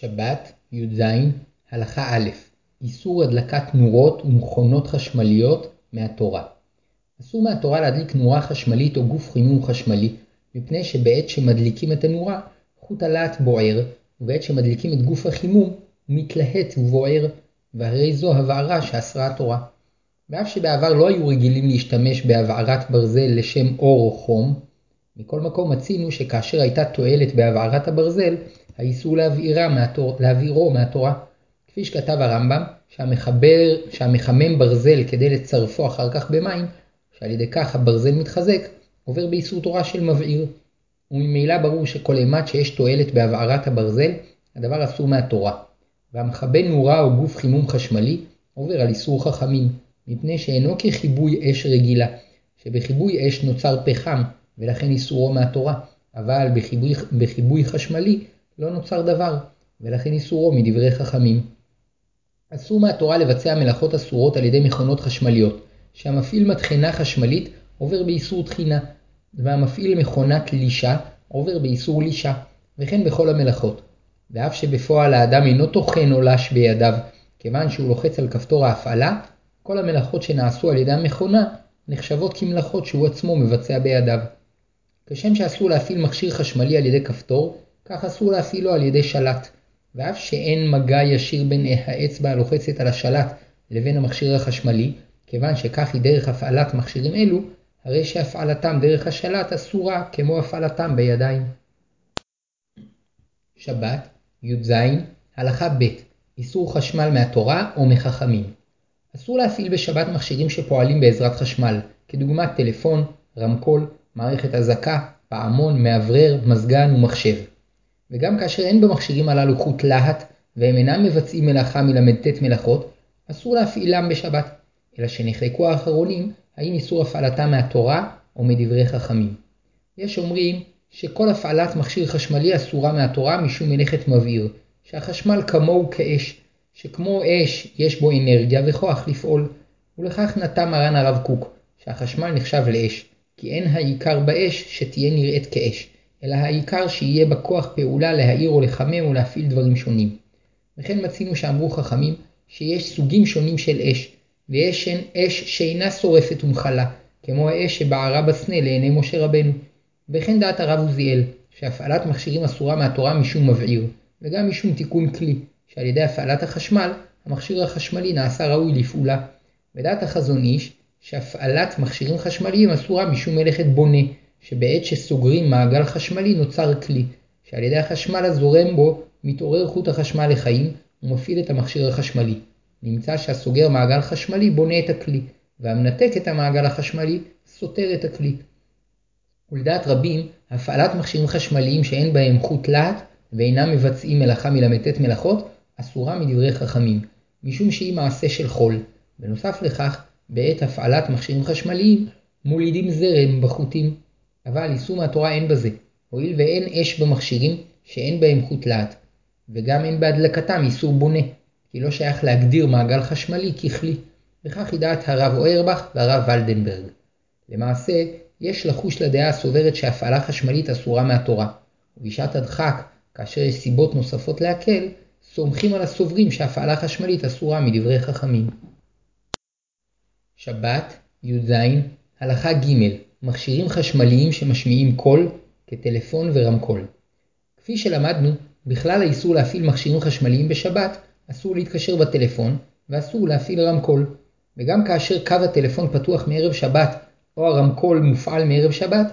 שבת, י"ז, הלכה א' איסור הדלקת נורות ומכונות חשמליות מהתורה. אסור מהתורה להדליק נורה חשמלית או גוף חימום חשמלי, מפני שבעת שמדליקים את הנורה, חוט הלהט בוער, ובעת שמדליקים את גוף החימום, הוא מתלהט ובוער, והרי זו הבערה שאסרה התורה. ואף שבעבר לא היו רגילים להשתמש בהבערת ברזל לשם אור או חום, מכל מקום מצינו שכאשר הייתה תועלת בהבערת הברזל, האיסור להבעירו מהתורה. כפי שכתב הרמב"ם, שהמחבר, שהמחמם ברזל כדי לצרפו אחר כך במים, שעל ידי כך הברזל מתחזק, עובר באיסור תורה של מבעיר. וממילא ברור שכל אימת שיש תועלת בהבערת הברזל, הדבר אסור מהתורה. והמכבה נורה או גוף חימום חשמלי עובר על איסור חכמים, מפני שאינו ככיבוי אש רגילה, שבכיבוי אש נוצר פחם, ולכן איסורו מהתורה, אבל בחיבוי, בחיבוי חשמלי לא נוצר דבר, ולכן איסורו מדברי חכמים. אסור מהתורה לבצע מלאכות אסורות על ידי מכונות חשמליות, שהמפעיל מטחנה חשמלית עובר באיסור טחינה, והמפעיל מכונת לישה עובר באיסור לישה, וכן בכל המלאכות. ואף שבפועל האדם אינו טוחן או לש בידיו, כיוון שהוא לוחץ על כפתור ההפעלה, כל המלאכות שנעשו על ידי המכונה נחשבות כמלאכות שהוא עצמו מבצע בידיו. כשם שאסור להפעיל מכשיר חשמלי על ידי כפתור, כך אסור להפעילו על ידי שלט, ואף שאין מגע ישיר בין האצבע הלוחצת על השלט לבין המכשיר החשמלי, כיוון שכך היא דרך הפעלת מכשירים אלו, הרי שהפעלתם דרך השלט אסורה כמו הפעלתם בידיים. שבת, י"ז, הלכה ב' איסור חשמל מהתורה או מחכמים. אסור להפעיל בשבת מכשירים שפועלים בעזרת חשמל, כדוגמת טלפון, רמקול, מערכת אזעקה, פעמון, מאוורר, מזגן ומחשב. וגם כאשר אין במכשירים הללו חוט להט, והם אינם מבצעים מלאכה מל"ט מלאכות, אסור להפעילם בשבת, אלא שנחלקו האחרונים האם איסור הפעלתם מהתורה או מדברי חכמים. יש אומרים שכל הפעלת מכשיר חשמלי אסורה מהתורה משום מלאכת מבעיר, שהחשמל כמוהו כאש, שכמו אש יש בו אנרגיה וכוח לפעול, ולכך נטע מרן הרב קוק, שהחשמל נחשב לאש, כי אין העיקר באש שתהיה נראית כאש, אלא העיקר שיהיה בה כוח פעולה להעיר או לחמם או להפעיל דברים שונים. וכן מצינו שאמרו חכמים שיש סוגים שונים של אש, ויש אש שאינה שורפת ומכלה, כמו האש שבערה בסנה לעיני משה רבנו. וכן דעת הרב עוזיאל, שהפעלת מכשירים אסורה מהתורה משום מבעיר, וגם משום תיקון כלי, שעל ידי הפעלת החשמל, המכשיר החשמלי נעשה ראוי לפעולה. ודעת החזון איש, שהפעלת מכשירים חשמליים אסורה משום מלאכת בונה, שבעת שסוגרים מעגל חשמלי נוצר כלי, שעל ידי החשמל הזורם בו מתעורר חוט החשמל לחיים ומפעיל את המכשיר החשמלי. נמצא שהסוגר מעגל חשמלי בונה את הכלי, והמנתק את המעגל החשמלי סותר את הכלי. ולדעת רבים, הפעלת מכשירים חשמליים שאין בהם חוט להט ואינם מבצעים מלאכה מל"ט מלאכות, אסורה מדברי חכמים, משום שהיא מעשה של חול. בנוסף לכך, בעת הפעלת מכשירים חשמליים, מולידים זרם בחוטים. אבל איסור מהתורה אין בזה, הואיל ואין אש במכשירים שאין בהם חוט להט, וגם אין בהדלקתם איסור בונה, כי לא שייך להגדיר מעגל חשמלי ככלי, וכך היא דעת הרב אוירבך והרב ולדנברג. למעשה, יש לחוש לדעה הסוברת שהפעלה חשמלית אסורה מהתורה, ובשעת הדחק, כאשר יש סיבות נוספות להקל, סומכים על הסוברים שהפעלה חשמלית אסורה מדברי חכמים. שבת, י"ז, הלכה ג' מכשירים חשמליים שמשמיעים קול, כטלפון ורמקול. כפי שלמדנו, בכלל האיסור להפעיל מכשירים חשמליים בשבת, אסור להתקשר בטלפון, ואסור להפעיל רמקול. וגם כאשר קו הטלפון פתוח מערב שבת, או הרמקול מופעל מערב שבת,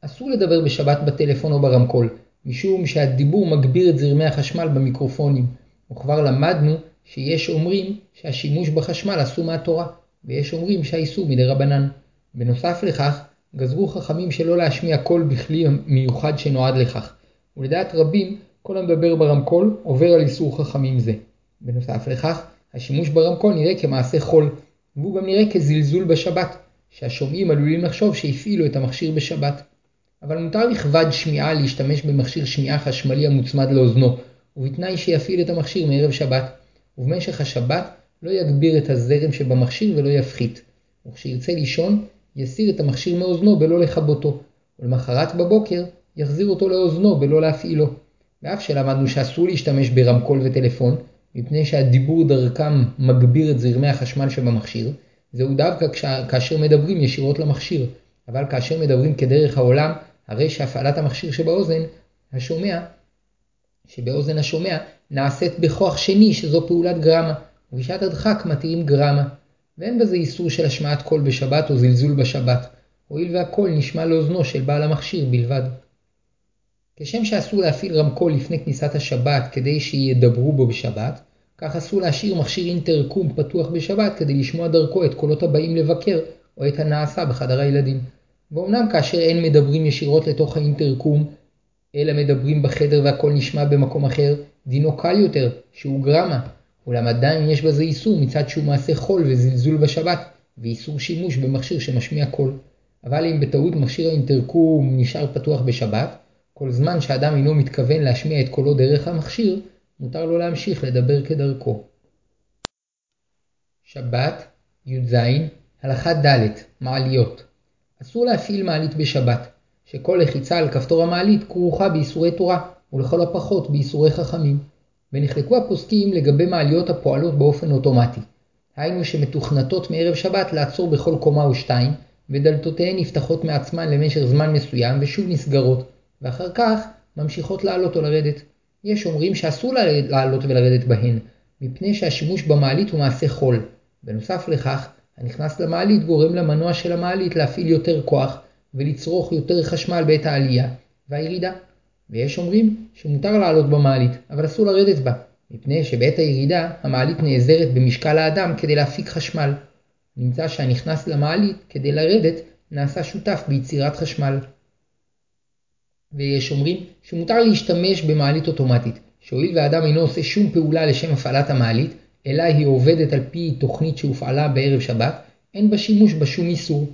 אסור לדבר בשבת בטלפון או ברמקול, משום שהדיבור מגביר את זרמי החשמל במיקרופונים, וכבר למדנו שיש אומרים שהשימוש בחשמל אסור מהתורה, ויש אומרים שהאיסור מדי רבנן. בנוסף לכך, גזרו חכמים שלא להשמיע קול בכלי מיוחד שנועד לכך, ולדעת רבים, כל המדבר ברמקול עובר על איסור חכמים זה. בנוסף לכך, השימוש ברמקול נראה כמעשה חול, והוא גם נראה כזלזול בשבת, שהשומעים עלולים לחשוב שהפעילו את המכשיר בשבת. אבל מותר לכבד שמיעה להשתמש במכשיר שמיעה חשמלי המוצמד לאוזנו, ובתנאי שיפעיל את המכשיר מערב שבת, ובמשך השבת לא יגביר את הזרם שבמכשיר ולא יפחית, וכשירצה לישון, יסיר את המכשיר מאוזנו בלא לכבותו, ולמחרת בבוקר יחזיר אותו לאוזנו בלא להפעילו. ואף שלמדנו שאסור להשתמש ברמקול וטלפון, מפני שהדיבור דרכם מגביר את זרמי החשמל שבמכשיר, זהו דווקא כאשר מדברים ישירות למכשיר, אבל כאשר מדברים כדרך העולם, הרי שהפעלת המכשיר שבאוזן השומע, שבאוזן השומע נעשית בכוח שני שזו פעולת גרמה, ובשעת הדחק מתירים גרמה. ואין בזה איסור של השמעת קול בשבת או זלזול בשבת, הואיל והקול נשמע לאוזנו של בעל המכשיר בלבד. כשם שאסור להפעיל רמקול לפני כניסת השבת כדי שידברו בו בשבת, כך אסור להשאיר מכשיר אינטרקום פתוח בשבת כדי לשמוע דרכו את קולות הבאים לבקר או את הנעשה בחדר הילדים. ואומנם כאשר אין מדברים ישירות לתוך האינטרקום, אלא מדברים בחדר והכל נשמע במקום אחר, דינו קל יותר, שהוא גרמה, אולם עדיין יש בזה איסור מצד שהוא מעשה חול וזלזול בשבת, ואיסור שימוש במכשיר שמשמיע קול. אבל אם בטעות מכשיר האינטרקום נשאר פתוח בשבת, כל זמן שאדם אינו מתכוון להשמיע את קולו דרך המכשיר, מותר לו להמשיך לדבר כדרכו. שבת, י"ז, הלכה ד' מעליות אסור להפעיל מעלית בשבת, שכל לחיצה על כפתור המעלית כרוכה באיסורי תורה, ולכל הפחות באיסורי חכמים. ונחלקו הפוסקים לגבי מעליות הפועלות באופן אוטומטי. היינו שמתוכנתות מערב שבת לעצור בכל קומה או שתיים, ודלתותיהן נפתחות מעצמן למשך זמן מסוים ושוב נסגרות, ואחר כך ממשיכות לעלות או לרדת. יש אומרים שאסור לעלות ולרדת בהן, מפני שהשימוש במעלית הוא מעשה חול. בנוסף לכך, הנכנס למעלית גורם למנוע של המעלית להפעיל יותר כוח ולצרוך יותר חשמל בעת העלייה והירידה. ויש אומרים שמותר לעלות במעלית, אבל אסור לרדת בה, מפני שבעת הירידה המעלית נעזרת במשקל האדם כדי להפיק חשמל. נמצא שהנכנס למעלית כדי לרדת נעשה שותף ביצירת חשמל. ויש אומרים שמותר להשתמש במעלית אוטומטית, שהואיל והאדם אינו עושה שום פעולה לשם הפעלת המעלית, אלא היא עובדת על פי תוכנית שהופעלה בערב שבת, אין בה שימוש בשום איסור.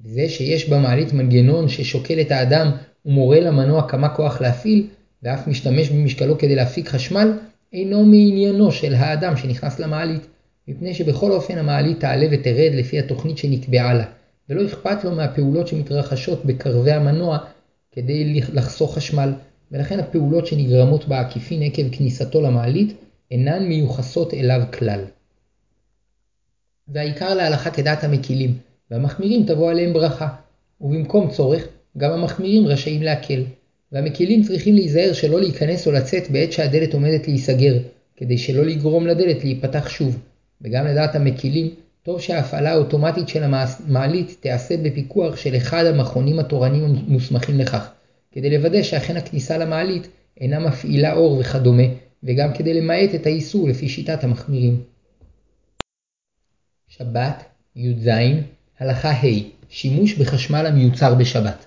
וזה שיש במעלית מנגנון ששוקל את האדם ומורה למנוע כמה כוח להפעיל, ואף משתמש במשקלו כדי להפיק חשמל, אינו מעניינו של האדם שנכנס למעלית, מפני שבכל אופן המעלית תעלה ותרד לפי התוכנית שנקבעה לה, ולא אכפת לו מהפעולות שמתרחשות בקרבי המנוע כדי לחסוך חשמל, ולכן הפעולות שנגרמות בעקיפין עקב כניסתו למעלית אינן מיוחסות אליו כלל. והעיקר להלכה כדעת המקילים, והמחמירים תבוא עליהם ברכה, ובמקום צורך, גם המחמירים רשאים להקל, והמקילים צריכים להיזהר שלא להיכנס או לצאת בעת שהדלת עומדת להיסגר, כדי שלא לגרום לדלת להיפתח שוב, וגם לדעת המקילים, טוב שההפעלה האוטומטית של המעלית תיעשה בפיקוח של אחד המכונים התורנים המוסמכים לכך, כדי לוודא שאכן הכניסה למעלית אינה מפעילה אור וכדומה, וגם כדי למעט את האיסור לפי שיטת המחמירים. שבת, י"ז, הלכה ה' שימוש בחשמל המיוצר בשבת.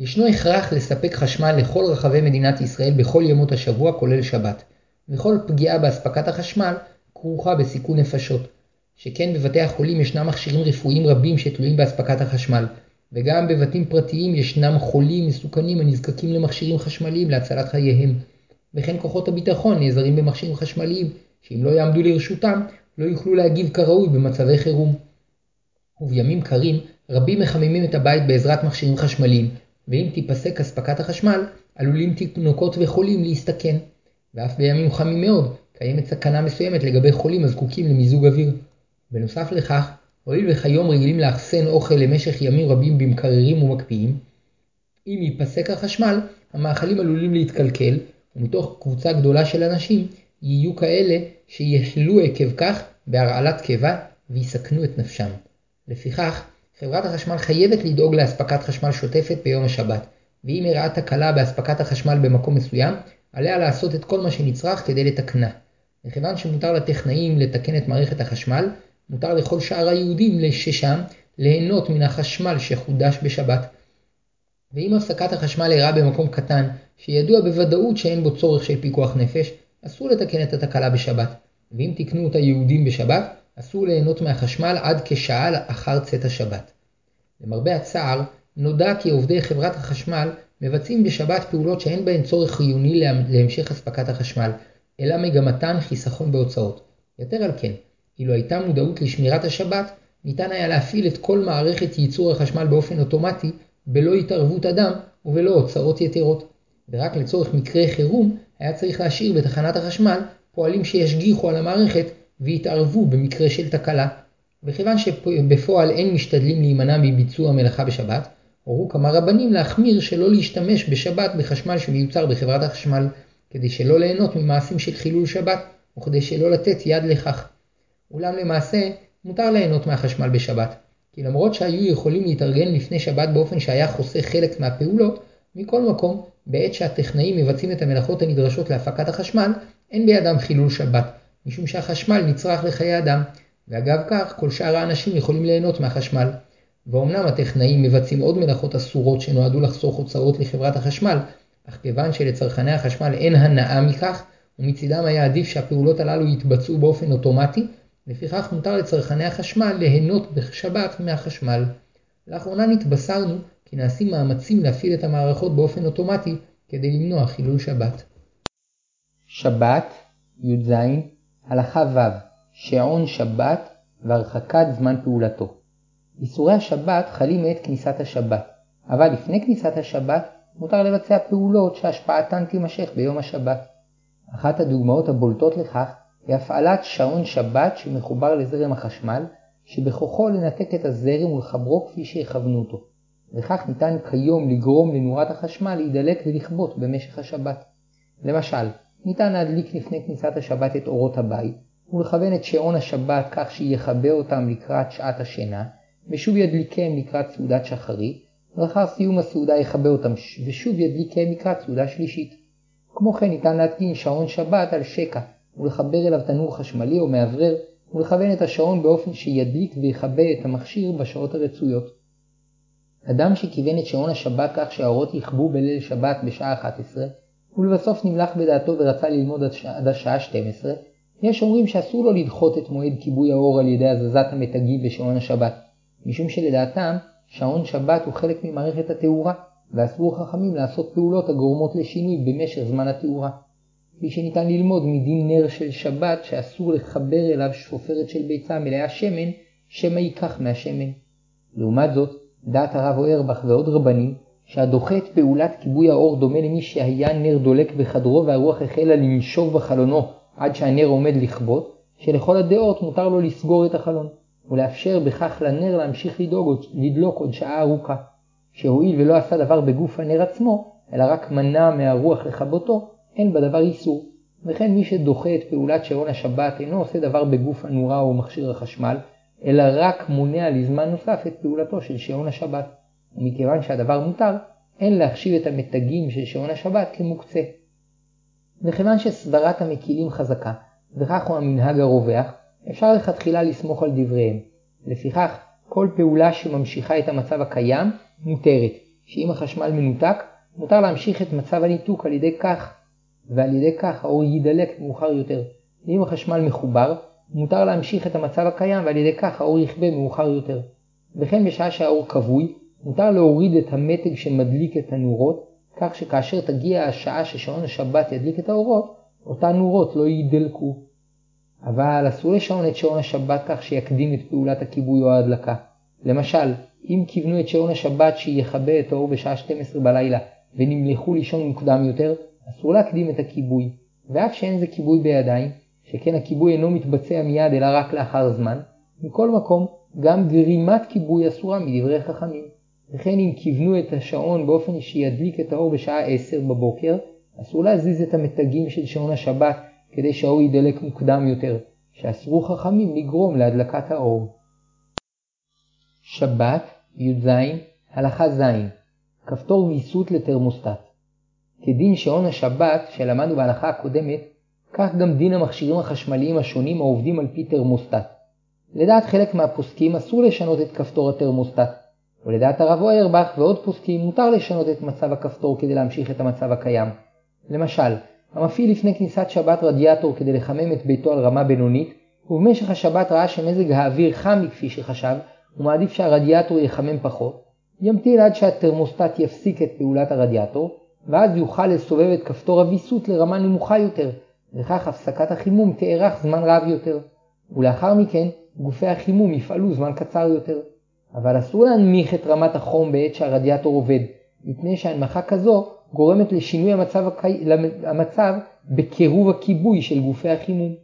ישנו הכרח לספק חשמל לכל רחבי מדינת ישראל בכל ימות השבוע כולל שבת, וכל פגיעה באספקת החשמל כרוכה בסיכון נפשות, שכן בבתי החולים ישנם מכשירים רפואיים רבים שתלויים באספקת החשמל, וגם בבתים פרטיים ישנם חולים מסוכנים הנזקקים למכשירים חשמליים להצלת חייהם, וכן כוחות הביטחון נעזרים במכשירים חשמליים, שאם לא יעמדו לרשותם, לא יוכלו להגיב כראוי במצבי חירום. ובימים קרים, רבים מחממים את הבית בעזרת מכשירים חשמליים, ואם תיפסק אספקת החשמל, עלולים תינוקות וחולים להסתכן. ואף בימים חמים מאוד, קיימת סכנה מסוימת לגבי חולים הזקוקים למיזוג אוויר. בנוסף לכך, הואיל וכיום רגילים לאחסן אוכל למשך ימים רבים במקררים ומקפיאים, אם ייפסק החשמל, המאכלים עלולים להתקלקל, ומתוך קבוצה גדולה של אנשים, יהיו כאלה שיחלו עקב כך בהרעלת קיבה ויסכנו את נפשם. לפיכך, חברת החשמל חייבת לדאוג לאספקת חשמל שוטפת ביום השבת, ואם אירעה תקלה באספקת החשמל במקום מסוים, עליה לעשות את כל מה שנצרך כדי לתקנה. מכיוון שמותר לטכנאים לתקן את מערכת החשמל, מותר לכל שאר היהודים ששם ליהנות מן החשמל שחודש בשבת. ואם הפסקת החשמל אירעה במקום קטן, שידוע בוודאות שאין בו צורך של פיקוח נפש, אסור לתקן את התקלה בשבת. ואם תקנו אותה יהודים בשבת, אסור ליהנות מהחשמל עד כשעה אחר צאת השבת. למרבה הצער, נודע כי עובדי חברת החשמל מבצעים בשבת פעולות שאין בהן צורך חיוני להמשך אספקת החשמל, אלא מגמתן חיסכון בהוצאות. יתר על כן, אילו הייתה מודעות לשמירת השבת, ניתן היה להפעיל את כל מערכת ייצור החשמל באופן אוטומטי, בלא התערבות אדם ובלא הוצאות יתרות. ורק לצורך מקרה חירום, היה צריך להשאיר בתחנת החשמל פועלים שישגיחו על המערכת ויתערבו במקרה של תקלה. וכיוון שבפועל אין משתדלים להימנע מביצוע מלאכה בשבת, הורו כמה רבנים להחמיר שלא להשתמש בשבת בחשמל שמיוצר בחברת החשמל, כדי שלא ליהנות ממעשים של חילול שבת, וכדי שלא לתת יד לכך. אולם למעשה, מותר ליהנות מהחשמל בשבת, כי למרות שהיו יכולים להתארגן לפני שבת באופן שהיה חוסך חלק מהפעולות, מכל מקום, בעת שהטכנאים מבצעים את המלאכות הנדרשות להפקת החשמל, אין בידם חילול שבת, משום שהחשמל נצרך לחיי אדם, ואגב כך, כל שאר האנשים יכולים ליהנות מהחשמל. ואומנם הטכנאים מבצעים עוד מלאכות אסורות שנועדו לחסוך הוצאות לחברת החשמל, אך כיוון שלצרכני החשמל אין הנאה מכך, ומצידם היה עדיף שהפעולות הללו יתבצעו באופן אוטומטי, לפיכך מותר לצרכני החשמל ליהנות בשבת מהחשמל. לאחרונה נתבשרנו כי נעשים מאמצים להפעיל את המערכות באופן אוטומטי כדי למנוע חילול שבת. שבת, י"ז, הלכה ו', שעון שבת והרחקת זמן פעולתו. איסורי השבת חלים מעת כניסת השבת, אבל לפני כניסת השבת מותר לבצע פעולות שהשפעתן תימשך ביום השבת. אחת הדוגמאות הבולטות לכך היא הפעלת שעון שבת שמחובר לזרם החשמל, שבכוחו לנתק את הזרם ולחברו כפי שיכוונו אותו. וכך ניתן כיום לגרום לנורת החשמל להידלק ולכבות במשך השבת. למשל, ניתן להדליק לפני כניסת השבת את אורות הבית, ולכוון את שעון השבת כך שיכבה אותם לקראת שעת השינה, ושוב ידליקם לקראת סעודת שחרית, ולאחר סיום הסעודה יכבה אותם ושוב ידליקם לקראת סעודה שלישית. כמו כן ניתן להתקין שעון שבת על שקע, ולחבר אליו תנור חשמלי או מאוורר, ולכוון את השעון באופן שידליק ויכבה את המכשיר בשעות הרצויות. אדם שכיוון את שעון השבת כך שהאורות יכבו בליל שבת בשעה 11, ולבסוף נמלח בדעתו ורצה ללמוד עד השעה 12, יש אומרים שאסור לו לדחות את מועד כיבוי האור על ידי הזזת המתגים בשעון השבת, משום שלדעתם שעון שבת הוא חלק ממערכת התאורה, ואסרו חכמים לעשות פעולות הגורמות לשינוי במשך זמן התאורה. כפי שניתן ללמוד מדין נר של שבת שאסור לחבר אליו שפופרת של ביצה מלאה שמן, שמא ייקח מהשמן. לעומת זאת, דעת הרב אוירבך ועוד רבנים, שהדוחה את פעולת כיבוי האור דומה למי שהיה נר דולק בחדרו והרוח החלה לנשוב בחלונו עד שהנר עומד לכבות, שלכל הדעות מותר לו לסגור את החלון, ולאפשר בכך לנר להמשיך לדלוק, לדלוק עוד שעה ארוכה. שהואיל ולא עשה דבר בגוף הנר עצמו, אלא רק מנע מהרוח לכבותו, אין בדבר איסור. וכן מי שדוחה את פעולת שעון השבת אינו עושה דבר בגוף הנורה או מכשיר החשמל, אלא רק מונע לזמן נוסף את פעולתו של שעון השבת. ומכיוון שהדבר מותר, אין להחשיב את המתגים של שעון השבת כמוקצה. וכיוון שסברת המקילים חזקה, וכך הוא המנהג הרווח, אפשר לכתחילה לסמוך על דבריהם. לפיכך, כל פעולה שממשיכה את המצב הקיים מותרת, שאם החשמל מנותק, מותר להמשיך את מצב הניתוק על ידי כך, ועל ידי כך האור יידלק מאוחר יותר. ואם החשמל מחובר, מותר להמשיך את המצב הקיים ועל ידי כך האור יכבה מאוחר יותר. וכן בשעה שהאור כבוי, מותר להוריד את המתג שמדליק את הנורות, כך שכאשר תגיע השעה ששעון השבת ידליק את האורות, אותן נורות לא יידלקו. אבל אסור לשעון את שעון השבת כך שיקדים את פעולת הכיבוי או ההדלקה. למשל, אם כיוונו את שעון השבת שיכבה את האור בשעה 12 בלילה ונמלכו לישון מוקדם יותר, אסור להקדים את הכיבוי. ואף שאין זה כיבוי בידיים, שכן הכיבוי אינו מתבצע מיד אלא רק לאחר זמן, מכל מקום, גם גרימת כיבוי אסורה מדברי חכמים. וכן אם כיוונו את השעון באופן שידליק את האור בשעה 10 בבוקר, אסור להזיז את המתגים של שעון השבת כדי שהאור יידלק מוקדם יותר, שאסרו חכמים לגרום להדלקת האור. שבת, י"ז, הלכה ז', כפתור ויסות לתרמוסטט. כדין שעון השבת שלמדנו בהלכה הקודמת, כך גם דין המכשירים החשמליים השונים העובדים על פי תרמוסטט. לדעת חלק מהפוסקים אסור לשנות את כפתור התרמוסטט, ולדעת הרב אוירבך ועוד פוסקים מותר לשנות את מצב הכפתור כדי להמשיך את המצב הקיים. למשל, המפעיל לפני כניסת שבת רדיאטור כדי לחמם את ביתו על רמה בינונית, ובמשך השבת ראה שמזג האוויר חם מכפי שחשב, הוא מעדיף שהרדיאטור יחמם פחות, ימתין עד שהתרמוסטט יפסיק את פעולת הרדיאטור, ואז יוכל לסובב את כפתור הוויסות לרמה נמוכה יותר, וכך הפסקת החימום תארך זמן רב יותר, ולאחר מכן גופי החימום יפעלו זמן קצר יותר. אבל אסור להנמיך את רמת החום בעת שהרדיאטור עובד, מפני שהנמכה כזו גורמת לשינוי המצב, הקי... המצב בקירוב הכיבוי של גופי החימום.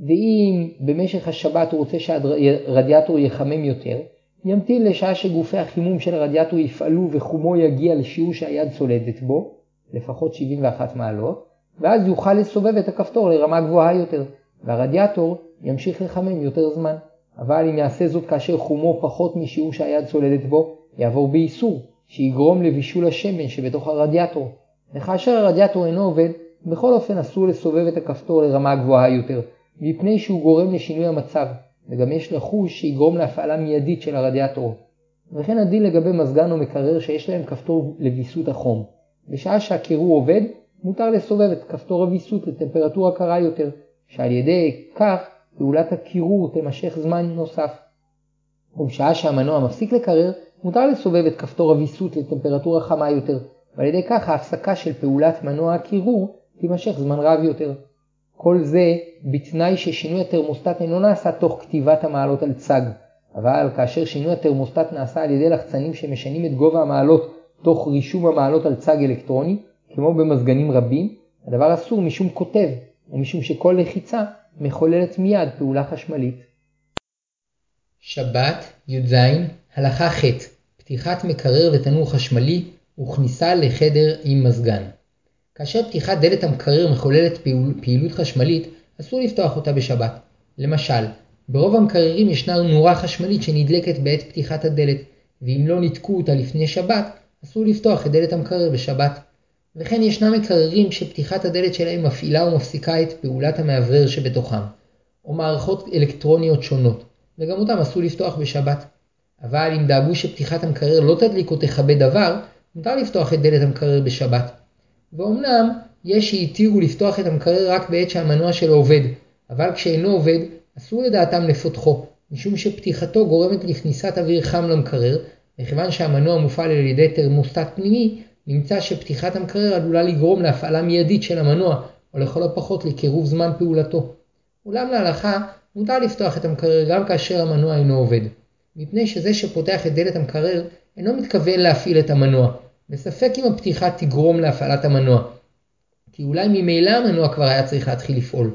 ואם במשך השבת הוא רוצה שהרדיאטור יחמם יותר, ימתין לשעה שגופי החימום של הרדיאטור יפעלו וחומו יגיע לשיעור שהיד צולדת בו, לפחות 71 מעלות, ואז יוכל לסובב את הכפתור לרמה גבוהה יותר, והרדיאטור ימשיך לחמם יותר זמן. אבל אם יעשה זאת כאשר חומו פחות משיעור שהיד צולדת בו, יעבור באיסור, שיגרום לבישול השמן שבתוך הרדיאטור. וכאשר הרדיאטור אינו עובד, בכל אופן אסור לסובב את הכפתור לרמה גבוהה יותר, מפני שהוא גורם לשינוי המצב, וגם יש לחוש שיגרום להפעלה מיידית של הרדיאטור. וכן הדין לגבי מזגן או מקרר שיש להם כפתור לוויסות החום. בשעה שהקירור עובד, מותר לסובב את כפתור הוויסות לטמפרטורה קרה יותר, שעל ידי כך פעולת הקירור תמשך זמן נוסף. ובשעה שהמנוע מפסיק לקרר, מותר לסובב את כפתור הוויסות לטמפרטורה חמה יותר, ועל ידי כך ההפסקה של פעולת מנוע הקירור תימשך זמן רב יותר. כל זה בתנאי ששינוי התרמוסטט אינו נעשה תוך כתיבת המעלות על צג, אבל כאשר שינוי התרמוסטט נעשה על ידי לחצנים שמשנים את גובה המעלות תוך רישום המעלות על צג אלקטרוני, כמו במזגנים רבים, הדבר אסור משום כותב, או משום שכל לחיצה מחוללת מיד פעולה חשמלית. שבת, י"ז, הלכה ח' פתיחת מקרר ותנור חשמלי וכניסה לחדר עם מזגן. כאשר פתיחת דלת המקרר מחוללת פעול, פעילות חשמלית, אסור לפתוח אותה בשבת. למשל, ברוב המקררים ישנה נורה חשמלית שנדלקת בעת פתיחת הדלת, ואם לא ניתקו אותה לפני שבת, אסור לפתוח את דלת המקרר בשבת. וכן ישנם מקררים שפתיחת הדלת שלהם מפעילה ומפסיקה את פעולת המאוורר שבתוכם, או מערכות אלקטרוניות שונות, וגם אותם אסור לפתוח בשבת. אבל אם דאגו שפתיחת המקרר לא תדליק או תכבה דבר, מותר לפתוח את דלת המקרר בשבת. ואומנם יש שהתירו לפתוח את המקרר רק בעת שהמנוע שלו עובד, אבל כשאינו עובד, אסור לדעתם לפותחו, משום שפתיחתו גורמת לכניסת אוויר חם למקרר, מכיוון שהמנוע מופעל על ידי תרמוסטט פנימי, נמצא שפתיחת המקרר עלולה לגרום להפעלה מיידית של המנוע, או לכל הפחות לקירוב זמן פעולתו. אולם להלכה, מותר לפתוח את המקרר גם כאשר המנוע אינו עובד, מפני שזה שפותח את דלת המקרר אינו מתכוון להפעיל את המנוע, בספק אם הפתיחה תגרום להפעלת המנוע, כי אולי ממילא המנוע כבר היה צריך להתחיל לפעול,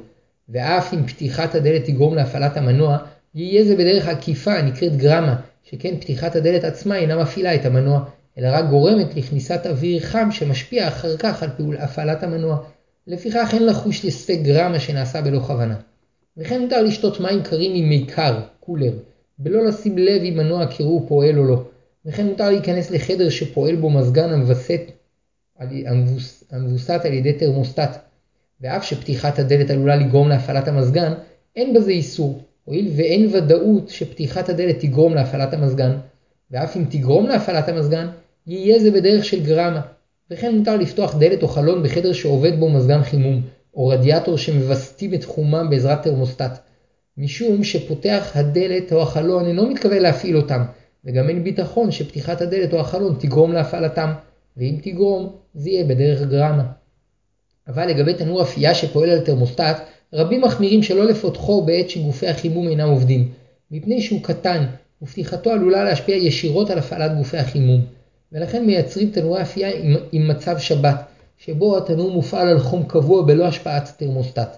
ואף אם פתיחת הדלת תגרום להפעלת המנוע, יהיה זה בדרך עקיפה הנקראת גרמה, שכן פתיחת הדלת עצמה אינה מפעילה את המנוע, אלא רק גורמת לכניסת אוויר חם שמשפיע אחר כך על פעול הפעלת המנוע. לפיכך אין לחוש לספק גרמה שנעשה בלא כוונה. וכן מותר לשתות מים קרים עם מיכר, קולר, בלא לשים לב אם מנוע הקירור פועל או לא. וכן מותר להיכנס לחדר שפועל בו מזגן המווסת, המבוס, המבוסת על ידי תרמוסטט. ואף שפתיחת הדלת עלולה לגרום להפעלת המזגן, אין בזה איסור, הואיל ואין ודאות שפתיחת הדלת תגרום להפעלת המזגן, ואף אם תגרום להפעלת המזגן, יהיה זה בדרך של גרמה. וכן מותר לפתוח דלת או חלון בחדר שעובד בו מזגן חימום, או רדיאטור שמווסתים את חומם בעזרת תרמוסטט. משום שפותח הדלת או החלון אינו מתכוון להפעיל אותם, וגם אין ביטחון שפתיחת הדלת או החלון תגרום להפעלתם, ואם תגרום, זה יהיה בדרך גרמה. אבל לגבי תנור אפייה שפועל על תרמוסטט, רבים מחמירים שלא לפותחו בעת שגופי החימום אינם עובדים, מפני שהוא קטן, ופתיחתו עלולה להשפיע ישירות על הפעלת גופי החימום, ולכן מייצרים תנורי אפייה עם, עם מצב שבת, שבו התנור מופעל על חום קבוע בלא השפעת תרמוסטט.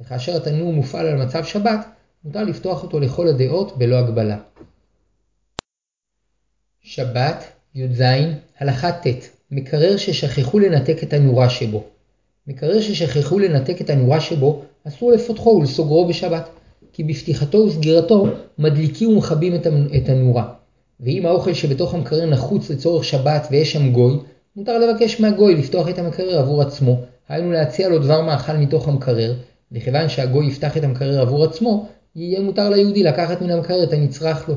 וכאשר התנור מופעל על מצב שבת, מותר לפתוח אותו לכל הדעות בלא הגבלה. שבת, י"ז, הלכה ט' מקרר ששכחו לנתק את הנורה שבו. מקרר ששכחו לנתק את הנורה שבו, אסור לפותחו ולסוגרו בשבת, כי בפתיחתו וסגירתו מדליקים ומכבים את הנורה. ואם האוכל שבתוך המקרר נחוץ לצורך שבת ויש שם גוי, מותר לבקש מהגוי לפתוח את המקרר עבור עצמו, היינו להציע לו דבר מאכל מתוך המקרר, וכיוון שהגוי יפתח את המקרר עבור עצמו, יהיה מותר ליהודי לקחת מן המקרר את הנצרך לו.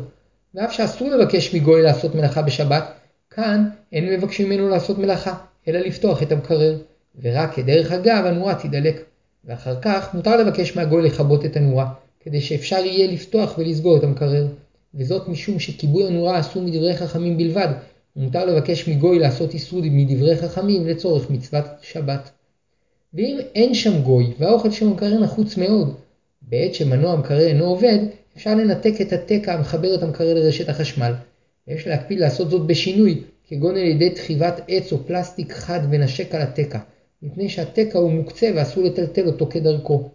ואף שאסור לבקש מגוי לעשות מלאכה בשבת, כאן אין מבקשים ממנו לעשות מלאכה, אלא לפתוח את המקרר, ורק כדרך אגב הנורה תידלק. ואחר כך מותר לבקש מהגוי לכבות את הנורה, כדי שאפשר יהיה לפתוח ולסגור את המקרר. וזאת משום שכיבוי הנורה אסור מדברי חכמים בלבד, ומותר לבקש מגוי לעשות איסור מדברי חכמים לצורך מצוות שבת. ואם אין שם גוי והאוכל שבמקרר נחוץ מאוד, בעת שמנוע המקרר אינו עובד, אפשר לנתק את התקע המחבר את המקרר לרשת החשמל. ויש להקפיד לעשות זאת בשינוי, כגון על ידי תחיבת עץ או פלסטיק חד ונשק על התקע, מפני שהתקע הוא מוקצה ואסור לטלטל אותו כדרכו.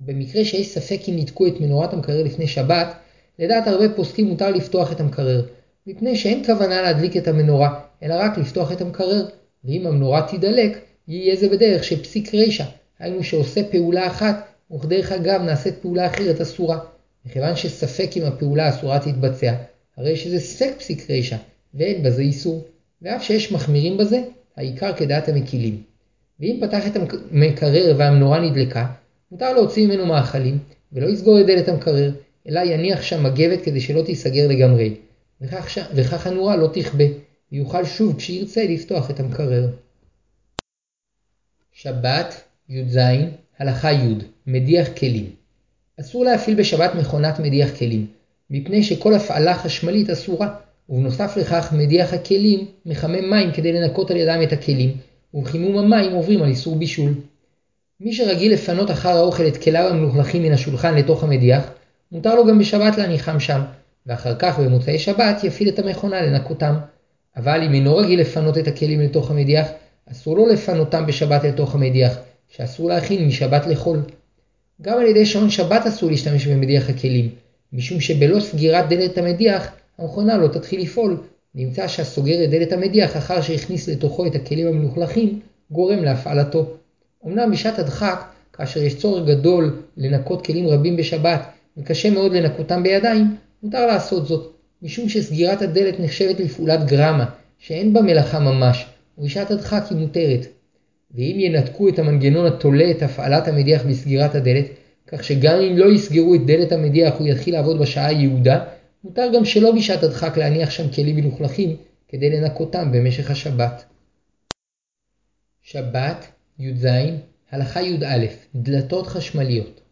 במקרה שיש ספק אם ניתקו את מנורת המקרר לפני שבת, לדעת הרבה פוסקים מותר לפתוח את המקרר, מפני שאין כוונה להדליק את המנורה, אלא רק לפתוח את המקרר, ואם המנורה תידלק, יהיה זה בדרך שפסיק רישא, היינו שעושה פעולה אחת, וכדרך אגב נעשית פעולה אחרת אסורה. מכיוון שספק אם הפעולה האסורה תתבצע, הרי שזה ספק פסיק רישא, ואין בזה איסור. ואף שיש מחמירים בזה, העיקר כדעת המקילים. ואם פתח את המקרר והמנורה נדלקה, מותר להוציא ממנו מאכלים, ולא יסגור את דלת המקרר, אלא יניח שם מגבת כדי שלא תיסגר לגמרי, וכך, ש... וכך הנורה לא תכבה, ויוכל שוב כשירצה לפתוח את המקרר. שבת, י"ז, הלכה י' מדיח כלים. אסור להפעיל בשבת מכונת מדיח כלים, מפני שכל הפעלה חשמלית אסורה, ובנוסף לכך מדיח הכלים מחמם מים כדי לנקות על ידם את הכלים, ובחימום המים עוברים על איסור בישול. מי שרגיל לפנות אחר האוכל את כליו המלוכלכים מן השולחן לתוך המדיח, מותר לו גם בשבת להניחם שם, ואחר כך במוצאי שבת יפעיל את המכונה לנקותם. אבל אם אינו רגיל לפנות את הכלים לתוך המדיח, אסור לו לפנותם בשבת לתוך המדיח, שאסור להכין משבת לחול. גם על ידי שעון שבת אסור להשתמש במדיח הכלים, משום שבלא סגירת דלת המדיח, המכונה לא תתחיל לפעול. נמצא שהסוגר את דלת המדיח אחר שהכניס לתוכו את הכלים המלוכלכים, גורם להפעלתו. אמנם בשעת הדחק, כאשר יש צורך גדול לנקות כלים רבים בשבת, וקשה מאוד לנקותם בידיים, מותר לעשות זאת, משום שסגירת הדלת נחשבת לפעולת גרמה, שאין בה מלאכה ממש, ובשעת הדחק היא מותרת. ואם ינתקו את המנגנון התולה את הפעלת המדיח בסגירת הדלת, כך שגם אם לא יסגרו את דלת המדיח הוא יתחיל לעבוד בשעה היעודה, מותר גם שלא בשעת הדחק להניח שם כלים מלוכלכים כדי לנקותם במשך השבת. שבת, י"ז, הלכה י"א, דלתות חשמליות.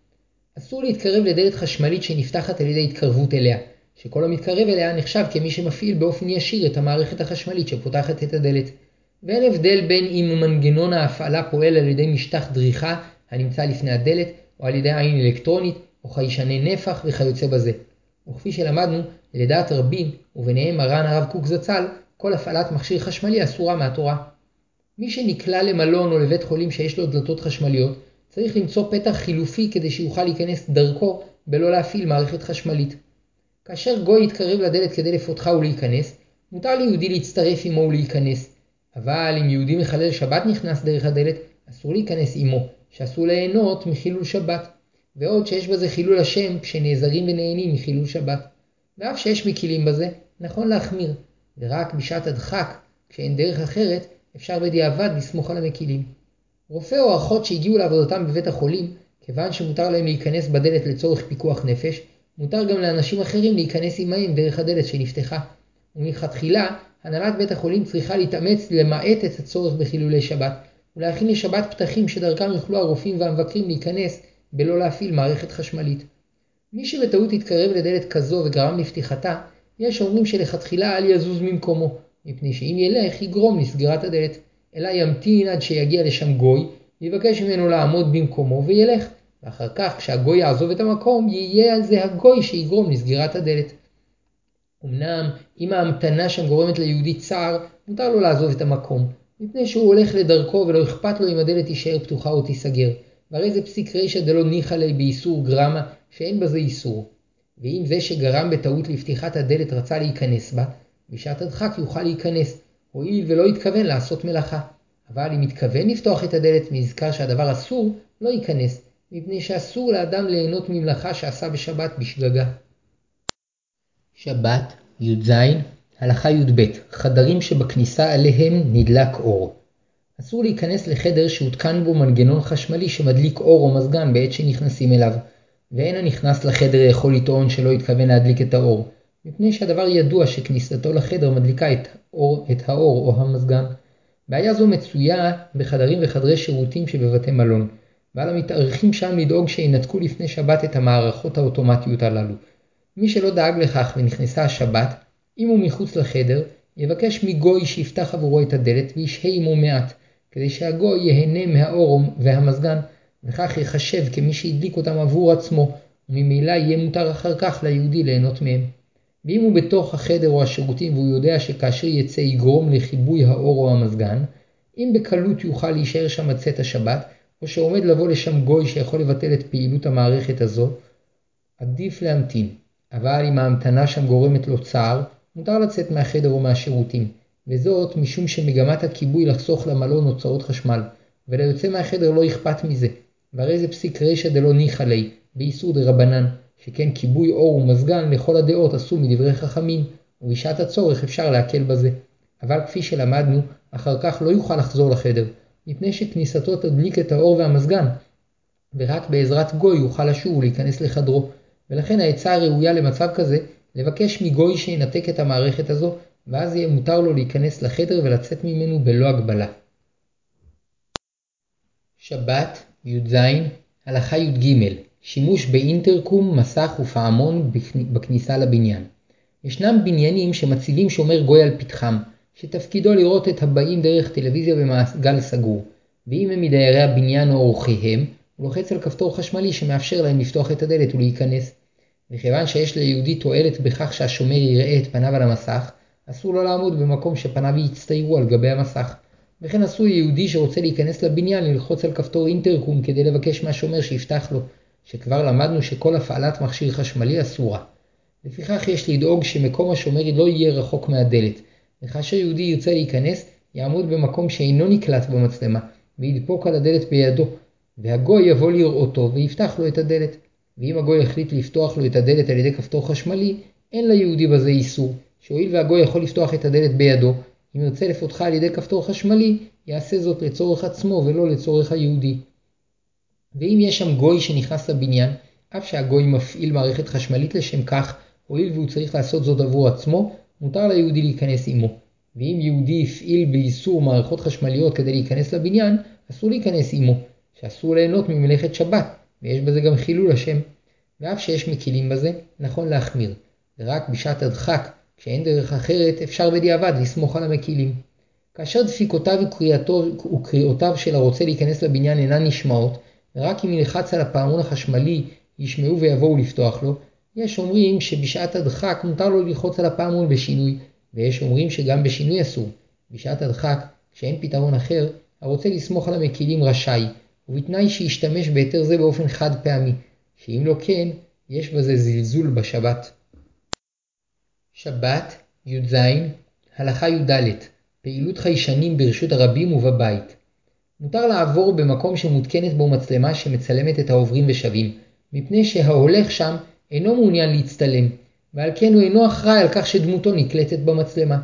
אסור להתקרב לדלת חשמלית שנפתחת על ידי התקרבות אליה, שכל המתקרב אליה נחשב כמי שמפעיל באופן ישיר את המערכת החשמלית שפותחת את הדלת. ואין הבדל בין אם מנגנון ההפעלה פועל על ידי משטח דריכה הנמצא לפני הדלת, או על ידי עין אלקטרונית, או חיישני נפח וכיוצא בזה. וכפי שלמדנו, לדעת רבים, וביניהם מרן הרב קוק זצ"ל, כל הפעלת מכשיר חשמלי אסורה מהתורה. מי שנקלע למלון או לבית חולים שיש לו דלתות חשמליות, צריך למצוא פתח חילופי כדי שיוכל להיכנס דרכו בלא להפעיל מערכת חשמלית. כאשר גוי יתקרב לדלת כדי לפותחה ולהיכנס, מותר ליהודי להצטרף עמו ולהיכנס, אבל אם יהודי מחלל שבת נכנס דרך הדלת, אסור להיכנס עמו, שאסור ליהנות מחילול שבת. ועוד שיש בזה חילול השם כשנעזרים ונהנים מחילול שבת. ואף שיש מקילים בזה, נכון להחמיר, ורק בשעת הדחק, כשאין דרך אחרת, אפשר בדיעבד לסמוך על המקילים. רופא או אחות שהגיעו לעבודתם בבית החולים, כיוון שמותר להם להיכנס בדלת לצורך פיקוח נפש, מותר גם לאנשים אחרים להיכנס עמהם דרך הדלת שנפתחה. ומלכתחילה, הנהלת בית החולים צריכה להתאמץ למעט את הצורך בחילולי שבת, ולהכין לשבת פתחים שדרכם יוכלו הרופאים והמבקרים להיכנס בלא להפעיל מערכת חשמלית. מי שבטעות התקרב לדלת כזו וגרם לפתיחתה, יש אומרים שלכתחילה אל יזוז ממקומו, מפני שאם ילך יגרום לסגירת הדלת, אלא ימתין עד שיגיע לשם גוי, ויבקש ממנו לעמוד במקומו וילך, ואחר כך כשהגוי יעזוב את המקום, יהיה על זה הגוי שיגרום לסגירת הדלת. אמנם אם ההמתנה שם גורמת ליהודי צער, מותר לו לעזוב את המקום, מפני שהוא הולך לדרכו ולא אכפת לו אם הדלת תישאר פתוחה או תיסגר, והרי זה פסיק רישא דלא ניחא ליה באיסור גרמה, שאין בזה איסור. ואם זה שגרם בטעות לפתיחת הדלת רצה להיכנס בה, בשעת הדחק יוכל להיכנס, הואיל ולא התכוון לעשות מלאכה. אבל אם התכוון לפתוח את הדלת ונזכר שהדבר אסור, לא ייכנס, מפני שאסור לאדם ליהנות ממלאכה שעשה בשבת בשגגה. שבת, י"ז, הלכה י"ב, חדרים שבכניסה עליהם נדלק אור. אסור להיכנס לחדר שהותקן בו מנגנון חשמלי שמדליק אור או מזגן בעת שנכנסים אליו, ואין הנכנס לחדר יכול לטעון שלא התכוון להדליק את האור, מפני שהדבר ידוע שכניסתו לחדר מדליקה את האור, את האור או המזגן. בעיה זו מצויה בחדרים וחדרי שירותים שבבתי מלון, ועל המתארחים שם לדאוג שינתקו לפני שבת את המערכות האוטומטיות הללו. מי שלא דאג לכך ונכנסה השבת, אם הוא מחוץ לחדר, יבקש מגוי שיפתח עבורו את הדלת וישהה עמו מעט, כדי שהגוי ייהנה מהאור והמזגן, וכך ייחשב כמי שהדליק אותם עבור עצמו, וממילא יהיה מותר אחר כך ליהודי ליהנות מהם. ואם הוא בתוך החדר או השירותים והוא יודע שכאשר יצא יגרום לכיבוי האור או המזגן, אם בקלות יוכל להישאר שם עד צאת השבת, או שעומד לבוא לשם גוי שיכול לבטל את פעילות המערכת הזו, עדיף להמתין. אבל אם ההמתנה שם גורמת לו צער, מותר לצאת מהחדר או מהשירותים, וזאת משום שמגמת הכיבוי לחסוך למלון הוצאות חשמל, וליוצא מהחדר לא אכפת מזה, והרי זה פסיק רשע דלא ניחא ליה, באיסור דרבנן, שכן כיבוי אור ומזגן לכל הדעות עשו מדברי חכמים, ובשעת הצורך אפשר להקל בזה. אבל כפי שלמדנו, אחר כך לא יוכל לחזור לחדר, מפני שכניסתו תדליק את האור והמזגן, ורק בעזרת גוי יוכל לשוב ולהיכנס לחדרו, ולכן העצה הראויה למצב כזה, לבקש מגוי שינתק את המערכת הזו, ואז יהיה מותר לו להיכנס לחדר ולצאת ממנו בלא הגבלה. שבת, י"ז, הלכה י"ג שימוש באינטרקום, מסך ופעמון בכניסה לבניין. ישנם בניינים שמציבים שומר גוי על פתחם, שתפקידו לראות את הבאים דרך טלוויזיה במעגל סגור, ואם הם מדיירי הבניין או אורחיהם, הוא לוחץ על כפתור חשמלי שמאפשר להם לפתוח את הדלת ולהיכנס. מכיוון שיש ליהודי תועלת בכך שהשומר יראה את פניו על המסך, אסור לו לעמוד במקום שפניו יצטיירו על גבי המסך. וכן עשוי יהודי שרוצה להיכנס לבניין ללחוץ על כפתור אינטרקום כדי לבקש מהשומר שיפתח לו, שכבר למדנו שכל הפעלת מכשיר חשמלי אסורה. לפיכך יש לדאוג שמקום השומר לא יהיה רחוק מהדלת, וכאשר יהודי ירצה להיכנס, יעמוד במקום שאינו נקלט במצלמה, וידפוק על הדלת בידו, והגוי יבוא לראותו ויפתח לו את הדלת. ואם הגוי יחליט לפתוח לו את הדלת על ידי כפתור חשמלי, אין ליהודי בזה איסור, שהואיל והגוי יכול לפתוח את הדלת בידו, אם ירצה לפותחה על ידי כפתור חשמלי, יעשה זאת לצורך עצמו ולא לצורך היהודי. ואם יש שם גוי שנכנס לבניין, אף שהגוי מפעיל מערכת חשמלית לשם כך, הואיל והוא צריך לעשות זאת עבור עצמו, מותר ליהודי להיכנס עמו. ואם יהודי הפעיל באיסור מערכות חשמליות כדי להיכנס לבניין, אסור להיכנס עמו, שאסור ליהנות ממלאכת שבת, ויש בזה גם חילול השם. ואף שיש מקילים בזה, נכון להחמיר. ורק בשעת הדחק, כשאין דרך אחרת, אפשר בדיעבד לסמוך על המקילים. כאשר דפיקותיו וקריאותיו של הרוצה להיכנס לבניין אינן נשמעות, ורק אם ילחץ על הפעמון החשמלי ישמעו ויבואו לפתוח לו, יש אומרים שבשעת הדחק מותר לו ללחוץ על הפעמון בשינוי, ויש אומרים שגם בשינוי אסור. בשעת הדחק, כשאין פתרון אחר, הרוצה לסמוך על המקילים רשאי, ובתנאי שישתמש בהיתר זה באופן חד פעמי, שאם לא כן, יש בזה זלזול בשבת. שבת, י"ז, הלכה י"ד, פעילות חיישנים ברשות הרבים ובבית. מותר לעבור במקום שמותקנת בו מצלמה שמצלמת את העוברים ושבים, מפני שההולך שם אינו מעוניין להצטלם, ועל כן הוא אינו אחראי על כך שדמותו נקלטת במצלמה.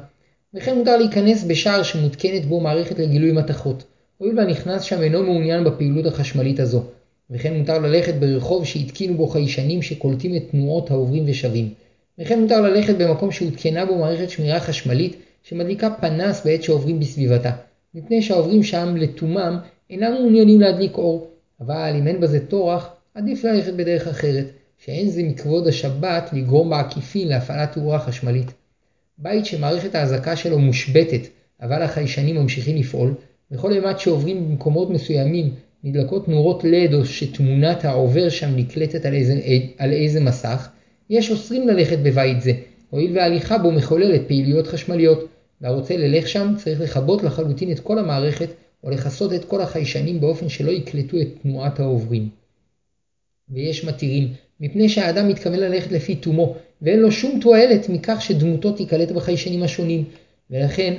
וכן מותר להיכנס בשער שמותקנת בו מערכת לגילוי מתכות, הואיל והנכנס שם אינו מעוניין בפעילות החשמלית הזו, וכן מותר ללכת ברחוב שהתקינו בו חיישנים שקולטים את תנועות העוברים ושבים. וכן מותר ללכת במקום שהותקנה בו מערכת שמירה חשמלית שמדליקה פנס בעת שעוברים בסביבתה, מפני שהעוברים שם לתומם אינם מעוניינים להדליק אור, אבל אם אין בזה טורח, עדיף ללכת בדרך אחרת, שאין זה מכבוד השבת לגרום בעקיפין להפעלת תאורה חשמלית. בית שמערכת ההזקה שלו מושבתת, אבל החיישנים ממשיכים לפעול, וכל אימת שעוברים במקומות מסוימים נדלקות נורות לד או שתמונת העובר שם נקלטת על איזה, על איזה מסך, יש אוסרים ללכת בבית זה, הואיל וההליכה בו מחוללת פעילויות חשמליות, והרוצה ללך שם צריך לכבות לחלוטין את כל המערכת או לכסות את כל החיישנים באופן שלא יקלטו את תנועת העוברים. ויש מתירים, מפני שהאדם מתכוון ללכת לפי תומו, ואין לו שום תועלת מכך שדמותו תיקלט בחיישנים השונים, ולכן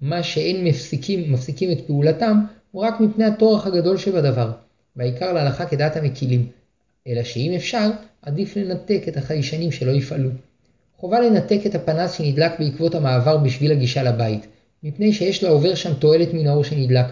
מה שאין מפסיקים, מפסיקים את פעולתם, הוא רק מפני הטורח הגדול שבדבר, והעיקר להלכה כדעת המקילים, אלא שאם אפשר, עדיף לנתק את החיישנים שלא יפעלו. חובה לנתק את הפנס שנדלק בעקבות המעבר בשביל הגישה לבית, מפני שיש לעובר שם תועלת מן האור שנדלק,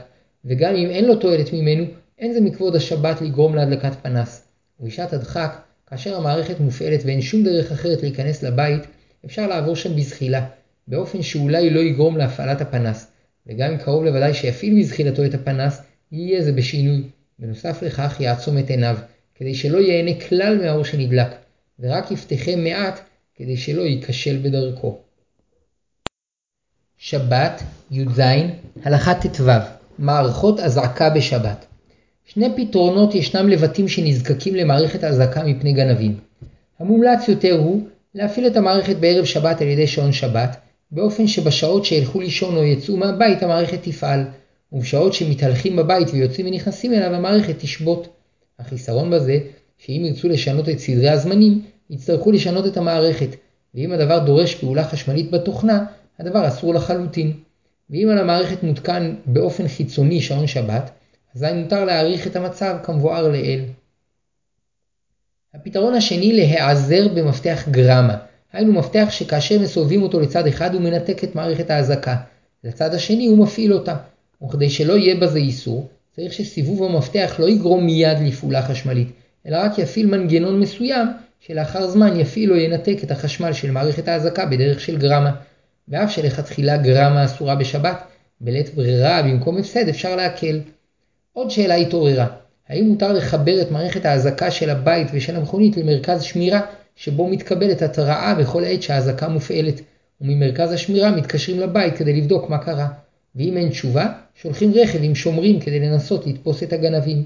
וגם אם אין לו תועלת ממנו, אין זה מכבוד השבת לגרום להדלקת פנס. ובשעת הדחק, כאשר המערכת מופעלת ואין שום דרך אחרת להיכנס לבית, אפשר לעבור שם בזחילה, באופן שאולי לא יגרום להפעלת הפנס, וגם אם קרוב לוודאי שיפעיל בזחילתו את הפנס, יהיה זה בשינוי. בנוסף לכך יעצום את עיניו, כדי שלא ייהנה כלל מהאור שנדלק, ורק יפתחם מעט כדי שלא ייכשל בדרכו. שבת, י"ז, הלכה ט"ו, מערכות אזעקה בשבת. שני פתרונות ישנם לבתים שנזקקים למערכת אזעקה מפני גנבים. המומלץ יותר הוא להפעיל את המערכת בערב שבת על ידי שעון שבת, באופן שבשעות שילכו לישון או יצאו מהבית המערכת תפעל, ובשעות שמתהלכים בבית ויוצאים ונכנסים אליו המערכת תשבות. החיסרון בזה, שאם ירצו לשנות את סדרי הזמנים, יצטרכו לשנות את המערכת, ואם הדבר דורש פעולה חשמלית בתוכנה, הדבר אסור לחלוטין. ואם על המערכת מותקן באופן חיצוני שעון שבת, אזי מותר להעריך את המצב כמבואר לעיל. הפתרון השני להיעזר במפתח גרמה, היינו מפתח שכאשר מסובבים אותו לצד אחד הוא מנתק את מערכת ההזקה, לצד השני הוא מפעיל אותה, וכדי שלא יהיה בזה איסור, צריך שסיבוב המפתח לא יגרום מיד לפעולה חשמלית, אלא רק יפעיל מנגנון מסוים שלאחר זמן יפעיל או ינתק את החשמל של מערכת ההזקה בדרך של גרמה. ואף שלכתחילה גרמה אסורה בשבת, בלית ברירה במקום הפסד אפשר להקל. עוד שאלה התעוררה, האם מותר לחבר את מערכת ההזקה של הבית ושל המכונית למרכז שמירה שבו מתקבלת התראה בכל עת שההזקה מופעלת, וממרכז השמירה מתקשרים לבית כדי לבדוק מה קרה. ואם אין תשובה, שולחים רכב עם שומרים כדי לנסות לתפוס את הגנבים.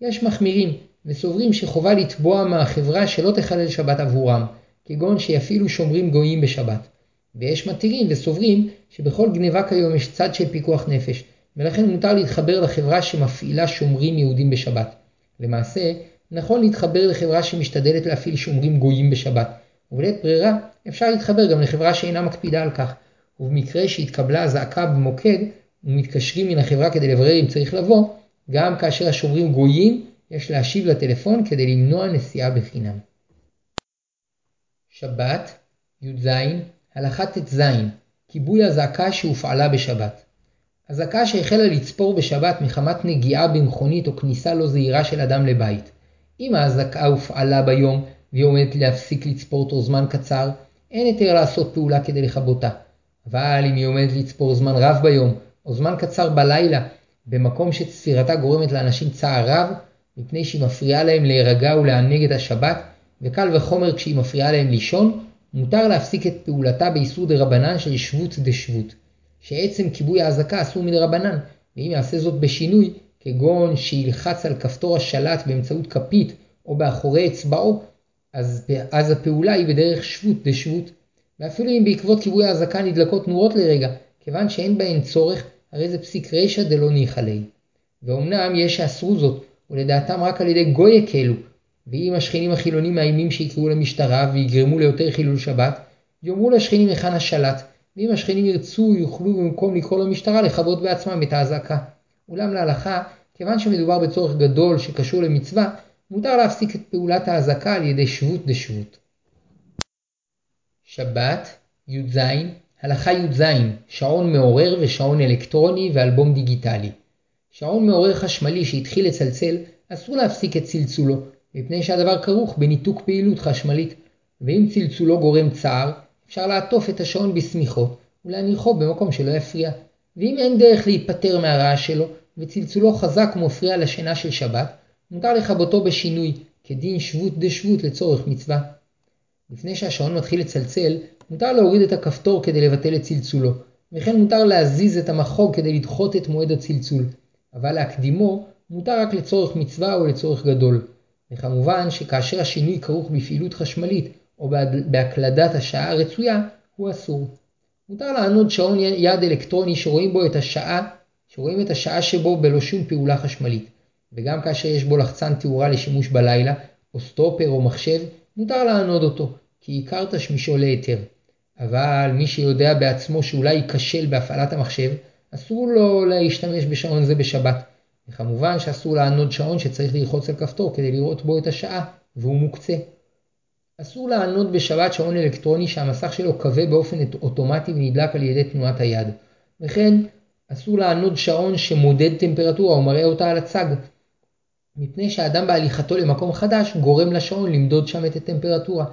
יש מחמירים וסוברים שחובה לתבוע מהחברה שלא תחלל שבת עבורם, כגון שיפעילו שומרים גויים בשבת. ויש מתירים וסוברים שבכל גניבה כיום יש צד של פיקוח נפש, ולכן מותר להתחבר לחברה שמפעילה שומרים יהודים בשבת. למעשה, נכון להתחבר לחברה שמשתדלת להפעיל שומרים גויים בשבת, ובלית ברירה אפשר להתחבר גם לחברה שאינה מקפידה על כך, ובמקרה שהתקבלה הזעקה במוקד ומתקשרים מן החברה כדי לברר אם צריך לבוא, גם כאשר השומרים גויים יש להשיב לטלפון כדי למנוע נסיעה בחינם. שבת, י"ז, הלכה ט"ז, כיבוי הזעקה שהופעלה בשבת. הזעקה שהחלה לצפור בשבת מחמת נגיעה במכונית או כניסה לא זהירה של אדם לבית. אם האזעקה הופעלה ביום והיא עומדת להפסיק לצפור תוך זמן קצר, אין היתר לעשות פעולה כדי לכבותה. אבל אם היא עומדת לצפור זמן רב ביום, או זמן קצר בלילה, במקום שצפירתה גורמת לאנשים צער רב, מפני שהיא מפריעה להם להירגע ולענג את השבת, וקל וחומר כשהיא מפריעה להם לישון, מותר להפסיק את פעולתה באיסור דה רבנן של שבות דשבות. שעצם כיבוי האזעקה אסור מדרבנן, ואם יעשה זאת בשינוי, כגון שילחץ על כפתור השלט באמצעות כפית או באחורי אצבעו, אז, אז הפעולה היא בדרך שבות דשבות. ואפילו אם בעקבות כיבוי האזעקה נדלקות תנועות לרגע, כיוון שאין בהן צורך, הרי זה פסיק רישא דלא ניחא ליה. ואומנם יש שאסרו זאת, ולדעתם רק על ידי גוי הקלו, ואם השכנים החילונים מאיימים שיקראו למשטרה ויגרמו ליותר חילול שבת, יאמרו לשכנים היכן השלט, ואם השכנים ירצו יוכלו במקום לקרוא למשטרה לכבות בעצמם את האזעקה. אולם להלכה, כיוון שמדובר בצורך גדול שקשור למצווה, מותר להפסיק את פעולת האזעקה על ידי שבות דשבות. שבת, י"ז, הלכה י"ז, שעון מעורר ושעון אלקטרוני ואלבום דיגיטלי. שעון מעורר חשמלי שהתחיל לצלצל, אסור להפסיק את צלצולו, מפני שהדבר כרוך בניתוק פעילות חשמלית, ואם צלצולו גורם צער, אפשר לעטוף את השעון בשמיכות ולהניחו במקום שלא יפריע. ואם אין דרך להיפטר מהרעש שלו, וצלצולו חזק ומפריע לשינה של שבת, מותר לכבותו בשינוי, כדין שבות דשבות לצורך מצווה. לפני שהשעון מתחיל לצלצל, מותר להוריד את הכפתור כדי לבטל את צלצולו, וכן מותר להזיז את המחוג כדי לדחות את מועד הצלצול, אבל להקדימו מותר רק לצורך מצווה או לצורך גדול. וכמובן שכאשר השינוי כרוך בפעילות חשמלית או בהקלדת השעה הרצויה, הוא אסור. מותר לענוד שעון יד אלקטרוני שרואים בו את השעה, שרואים את השעה שבו בלא שום פעולה חשמלית, וגם כאשר יש בו לחצן תאורה לשימוש בלילה, או סטופר או מחשב, מותר לענוד אותו, כי עיקר תשמישו להיתר. אבל מי שיודע בעצמו שאולי ייכשל בהפעלת המחשב, אסור לו להשתמש בשעון זה בשבת. וכמובן שאסור לענוד שעון שצריך ללחוץ על כפתור כדי לראות בו את השעה, והוא מוקצה. אסור לענוד בשבת שעון אלקטרוני שהמסך שלו כבה באופן אוטומטי ונדלק על ידי תנועת היד. וכן, אסור לענוד שעון שמודד טמפרטורה ומראה אותה על הצג, מפני שהאדם בהליכתו למקום חדש גורם לשעון למדוד שם את הטמפרטורה,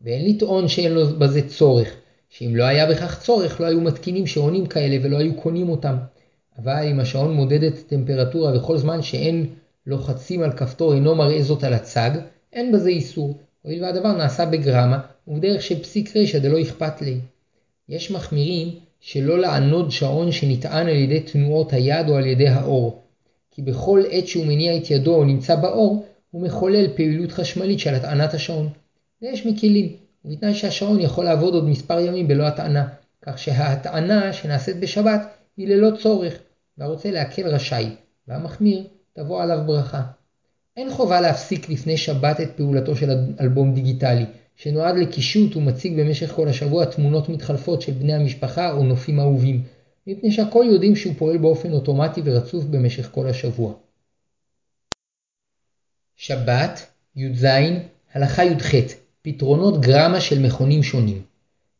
ואין לטעון שאין לו בזה צורך, שאם לא היה בכך צורך לא היו מתקינים שעונים כאלה ולא היו קונים אותם. אבל אם השעון מודד את הטמפרטורה וכל זמן שאין לוחצים על כפתור אינו מראה זאת על הצג, אין בזה איסור, הואיל והדבר נעשה בגרמה ובדרך של פסיק רשע דלא אכפת לי. יש מחמירים שלא לענוד שעון שנטען על ידי תנועות היד או על ידי האור, כי בכל עת שהוא מניע את ידו או נמצא באור, הוא מחולל פעילות חשמלית של הטענת השעון. ויש מקלים, ובתנאי שהשעון יכול לעבוד עוד מספר ימים בלא הטענה, כך שההטענה שנעשית בשבת היא ללא צורך, והרוצה להקל רשאי, והמחמיר תבוא עליו ברכה. אין חובה להפסיק לפני שבת את פעולתו של אלבום דיגיטלי, שנועד לקישוט ומציג במשך כל השבוע תמונות מתחלפות של בני המשפחה או נופים אהובים, מפני שהכל יודעים שהוא פועל באופן אוטומטי ורצוף במשך כל השבוע. שבת, י"ז, הלכה י"ח, פתרונות גרמה של מכונים שונים.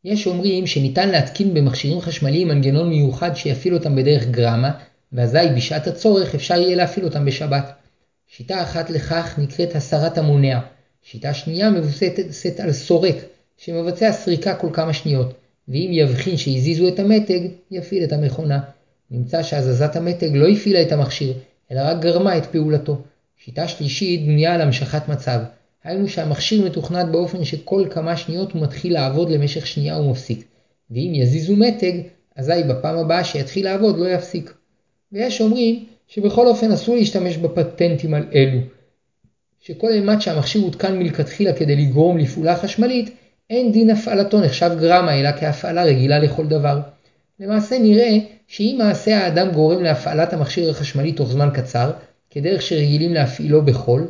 יש אומרים שניתן להתקין במכשירים חשמליים מנגנון מיוחד שיפעיל אותם בדרך גרמה, ואזי בשעת הצורך אפשר יהיה להפעיל אותם בשבת. שיטה אחת לכך נקראת הסרת המונע. שיטה שנייה מבוססת על סורק, שמבצע סריקה כל כמה שניות, ואם יבחין שהזיזו את המתג, יפעיל את המכונה. נמצא שהזזת המתג לא הפעילה את המכשיר, אלא רק גרמה את פעולתו. שיטה שלישית בנויה על המשכת מצב, היינו שהמכשיר מתוכנת באופן שכל כמה שניות הוא מתחיל לעבוד למשך שנייה ומפסיק, ואם יזיזו מתג, אזי בפעם הבאה שיתחיל לעבוד לא יפסיק. ויש אומרים שבכל אופן אסור להשתמש בפטנטים על אלו, שכל אימת שהמכשיר הותקן מלכתחילה כדי לגרום לפעולה חשמלית, אין דין הפעלתו נחשב גרמה אלא כהפעלה רגילה לכל דבר. למעשה נראה שאם מעשה האדם גורם להפעלת המכשיר החשמלי תוך זמן קצר, כדרך שרגילים להפעילו בחול,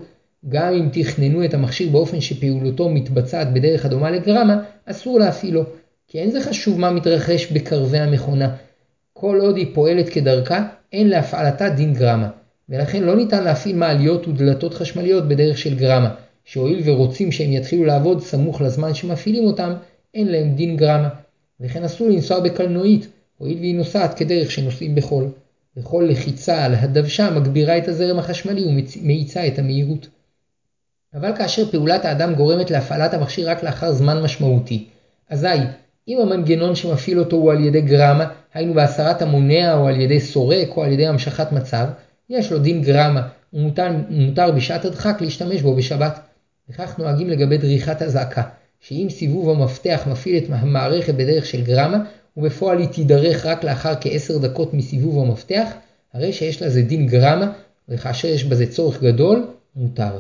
גם אם תכננו את המכשיר באופן שפעולתו מתבצעת בדרך הדומה לגרמה, אסור להפעילו, כי אין זה חשוב מה מתרחש בקרבי המכונה. כל עוד היא פועלת כדרכה, אין להפעלתה דין גרמה, ולכן לא ניתן להפעיל מעליות ודלתות חשמליות בדרך של גרמה, שהואיל ורוצים שהם יתחילו לעבוד סמוך לזמן שמפעילים אותם, אין להם דין גרמה. וכן אסור לנסוע בקלנועית, הואיל והיא נוסעת כדרך שנוסעים בחול. וכל לחיצה על הדוושה מגבירה את הזרם החשמלי ומאיצה את המהירות. אבל כאשר פעולת האדם גורמת להפעלת המכשיר רק לאחר זמן משמעותי, אזי אם המנגנון שמפעיל אותו הוא על ידי גרמה, היינו בהסרת המונע או על ידי סורק או על ידי המשכת מצב, יש לו דין גרמה ומותר בשעת הדחק להשתמש בו בשבת. וכך נוהגים לגבי דריכת אזעקה, שאם סיבוב המפתח מפעיל את המערכת בדרך של גרמה, ובפועל היא תידרך רק לאחר כעשר דקות מסיבוב המפתח, הרי שיש לזה דין גרמה, וכאשר יש בזה צורך גדול, מותר.